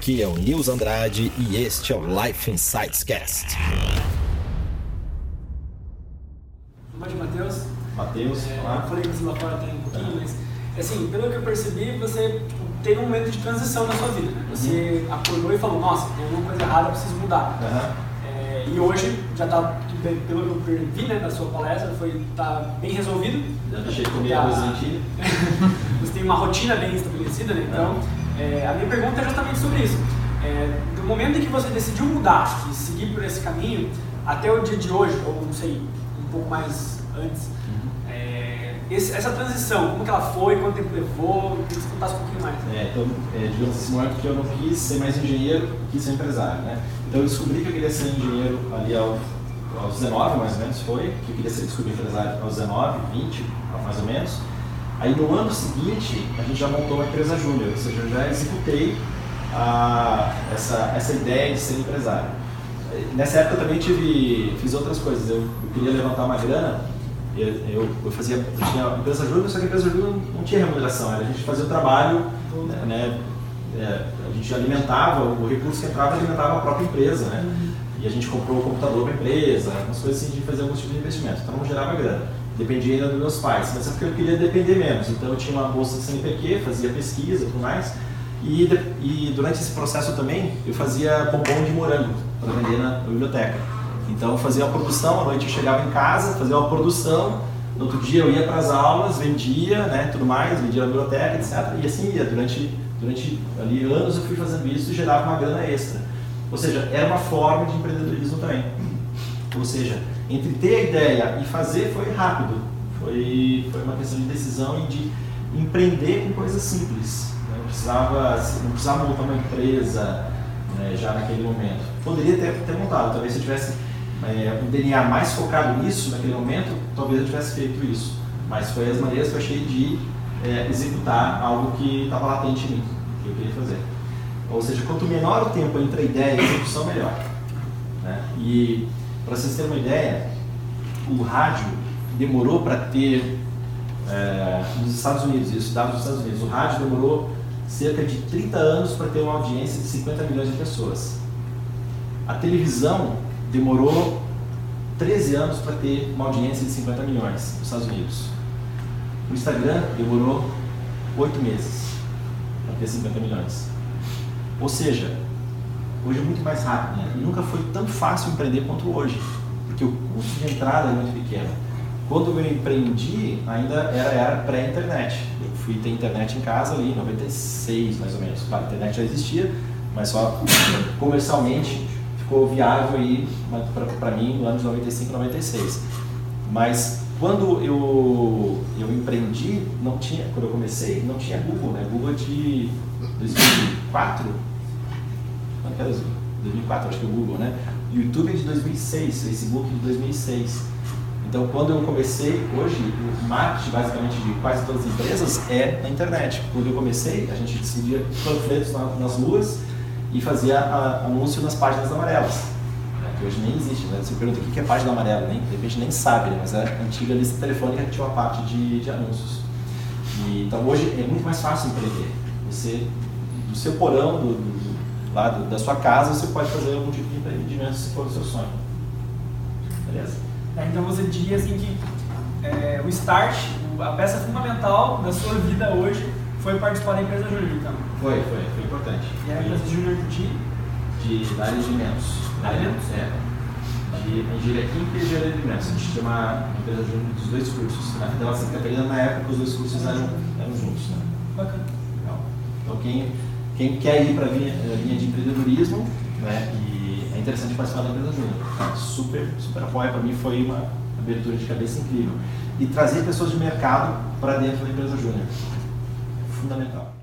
Aqui é o Nils Andrade e este é o Life Insights Cast. Mas Matheus? Matheus, É, olá. falei que você lá fora tem um pouquinho, mas assim, pelo que eu percebi, você tipo, teve um momento de transição na sua vida. Né? Você acordou e falou, nossa, tem alguma coisa errada, eu preciso mudar. É, e hoje já está, pelo que eu vi né, da sua palestra, foi tá bem resolvido. Já deixei de e lentilha. Você tem uma rotina bem estabelecida, né? Então, é, a minha pergunta é justamente sobre isso. É, do momento em que você decidiu mudar e seguir por esse caminho, até o dia de hoje, ou não sei, um pouco mais antes, é, esse- essa transição, como que ela foi, quanto tempo levou, que você contasse um pouquinho mais. É, então, é, digamos assim, não é porque eu não quis ser mais engenheiro, quis ser empresário, né? Então eu descobri que eu queria ser engenheiro ali ao, aos 19, mais ou menos, foi, que eu queria ser descobrir empresário aos 19, 20, mais ou menos. Aí no ano seguinte, a gente já montou uma empresa júnior, ou seja, eu já executei a, essa, essa ideia de ser empresário. Nessa época eu também tive, fiz outras coisas, eu, eu queria levantar uma grana, eu, eu, eu fazia, eu tinha empresa júnior, só que a empresa júnior não tinha remuneração, era a gente fazia o trabalho, né, né, é, a gente alimentava, o recurso que entrava alimentava a própria empresa, né? E a gente comprou o computador para a empresa, umas coisas assim de fazer alguns tipos de investimento. Então não gerava grana. Dependia ainda dos meus pais, mas é porque eu queria depender menos. Então eu tinha uma bolsa de CNPq, fazia pesquisa e tudo mais. E, e durante esse processo também eu fazia bombom de morango para vender na biblioteca. Então eu fazia a produção, à noite eu chegava em casa, fazia uma produção, no outro dia eu ia para as aulas, vendia, né, tudo mais, vendia na biblioteca, etc. E assim ia, durante, durante ali anos eu fui fazendo isso e gerava uma grana extra. Ou seja, era uma forma de empreendedorismo também. Ou seja, entre ter a ideia e fazer foi rápido. Foi, foi uma questão de decisão e de empreender com coisas simples. né? Não precisava, não precisava montar uma empresa né, já naquele momento. Poderia ter, ter montado, talvez se eu tivesse é, um DNA mais focado nisso naquele momento, talvez eu tivesse feito isso. Mas foi as maneiras que eu achei de é, executar algo que estava latente em mim, que eu queria fazer. Ou seja, quanto menor o tempo entre a ideia e a execução, melhor. né? E para vocês terem uma ideia, o rádio demorou para ter, é, nos Estados Unidos, isso dados dos Estados Unidos, o rádio demorou cerca de 30 anos para ter uma audiência de 50 milhões de pessoas. A televisão demorou 13 anos para ter uma audiência de 50 milhões nos Estados Unidos. O Instagram demorou 8 meses para ter 50 milhões. Ou seja, hoje é muito mais rápido né? e nunca foi tão fácil empreender quanto hoje, porque o custo de entrada é muito pequeno. Quando eu empreendi, ainda era, era pré-internet. Eu fui ter internet em casa ali em 96, mais ou menos. Claro, a internet já existia, mas só comercialmente ficou viável aí para mim no ano de 95, 96. Mas quando eu, eu empreendi, não tinha, quando eu comecei, não tinha Google, né? Google de 2004, isso? 2004, acho que é o Google, né? YouTube é de 2006, Facebook de 2006. Então, quando eu comecei, hoje, o marketing basicamente de quase todas as empresas é na internet. Quando eu comecei, a gente distribuía panfletos na- nas ruas e fazia anúncio nas páginas amarelas, né? que hoje nem existe. Né? Você pergunta o que é página amarela, nem, de repente nem sabe, né? mas é a antiga lista telefônica tinha uma parte de, de anúncios. E, então, hoje é muito mais fácil empreender. Você, do seu porão, do, do- lá da sua casa, você pode fazer algum tipo de empreendimento se for o seu sonho. Beleza? É, Então você diria assim que é, o start, a peça fundamental da sua vida hoje foi participar da empresa Júnior, então. Foi, foi, foi importante. E a empresa Júnior de De, da área de alimentos. Alimentos? É. De engenharia química e engenharia de alimentos. A gente tinha uma empresa junto dos dois cursos. Na Federal Santa Catarina, na época, os dois cursos eram, eram juntos. Né? bacana. Legal. Então, quem, quem quer ir para a linha, a linha de empreendedorismo, né, e é interessante participar da empresa Júnior. Tá? Super, super apoio. Para mim, foi uma abertura de cabeça incrível. E trazer pessoas de mercado para dentro da empresa Júnior. Fundamental.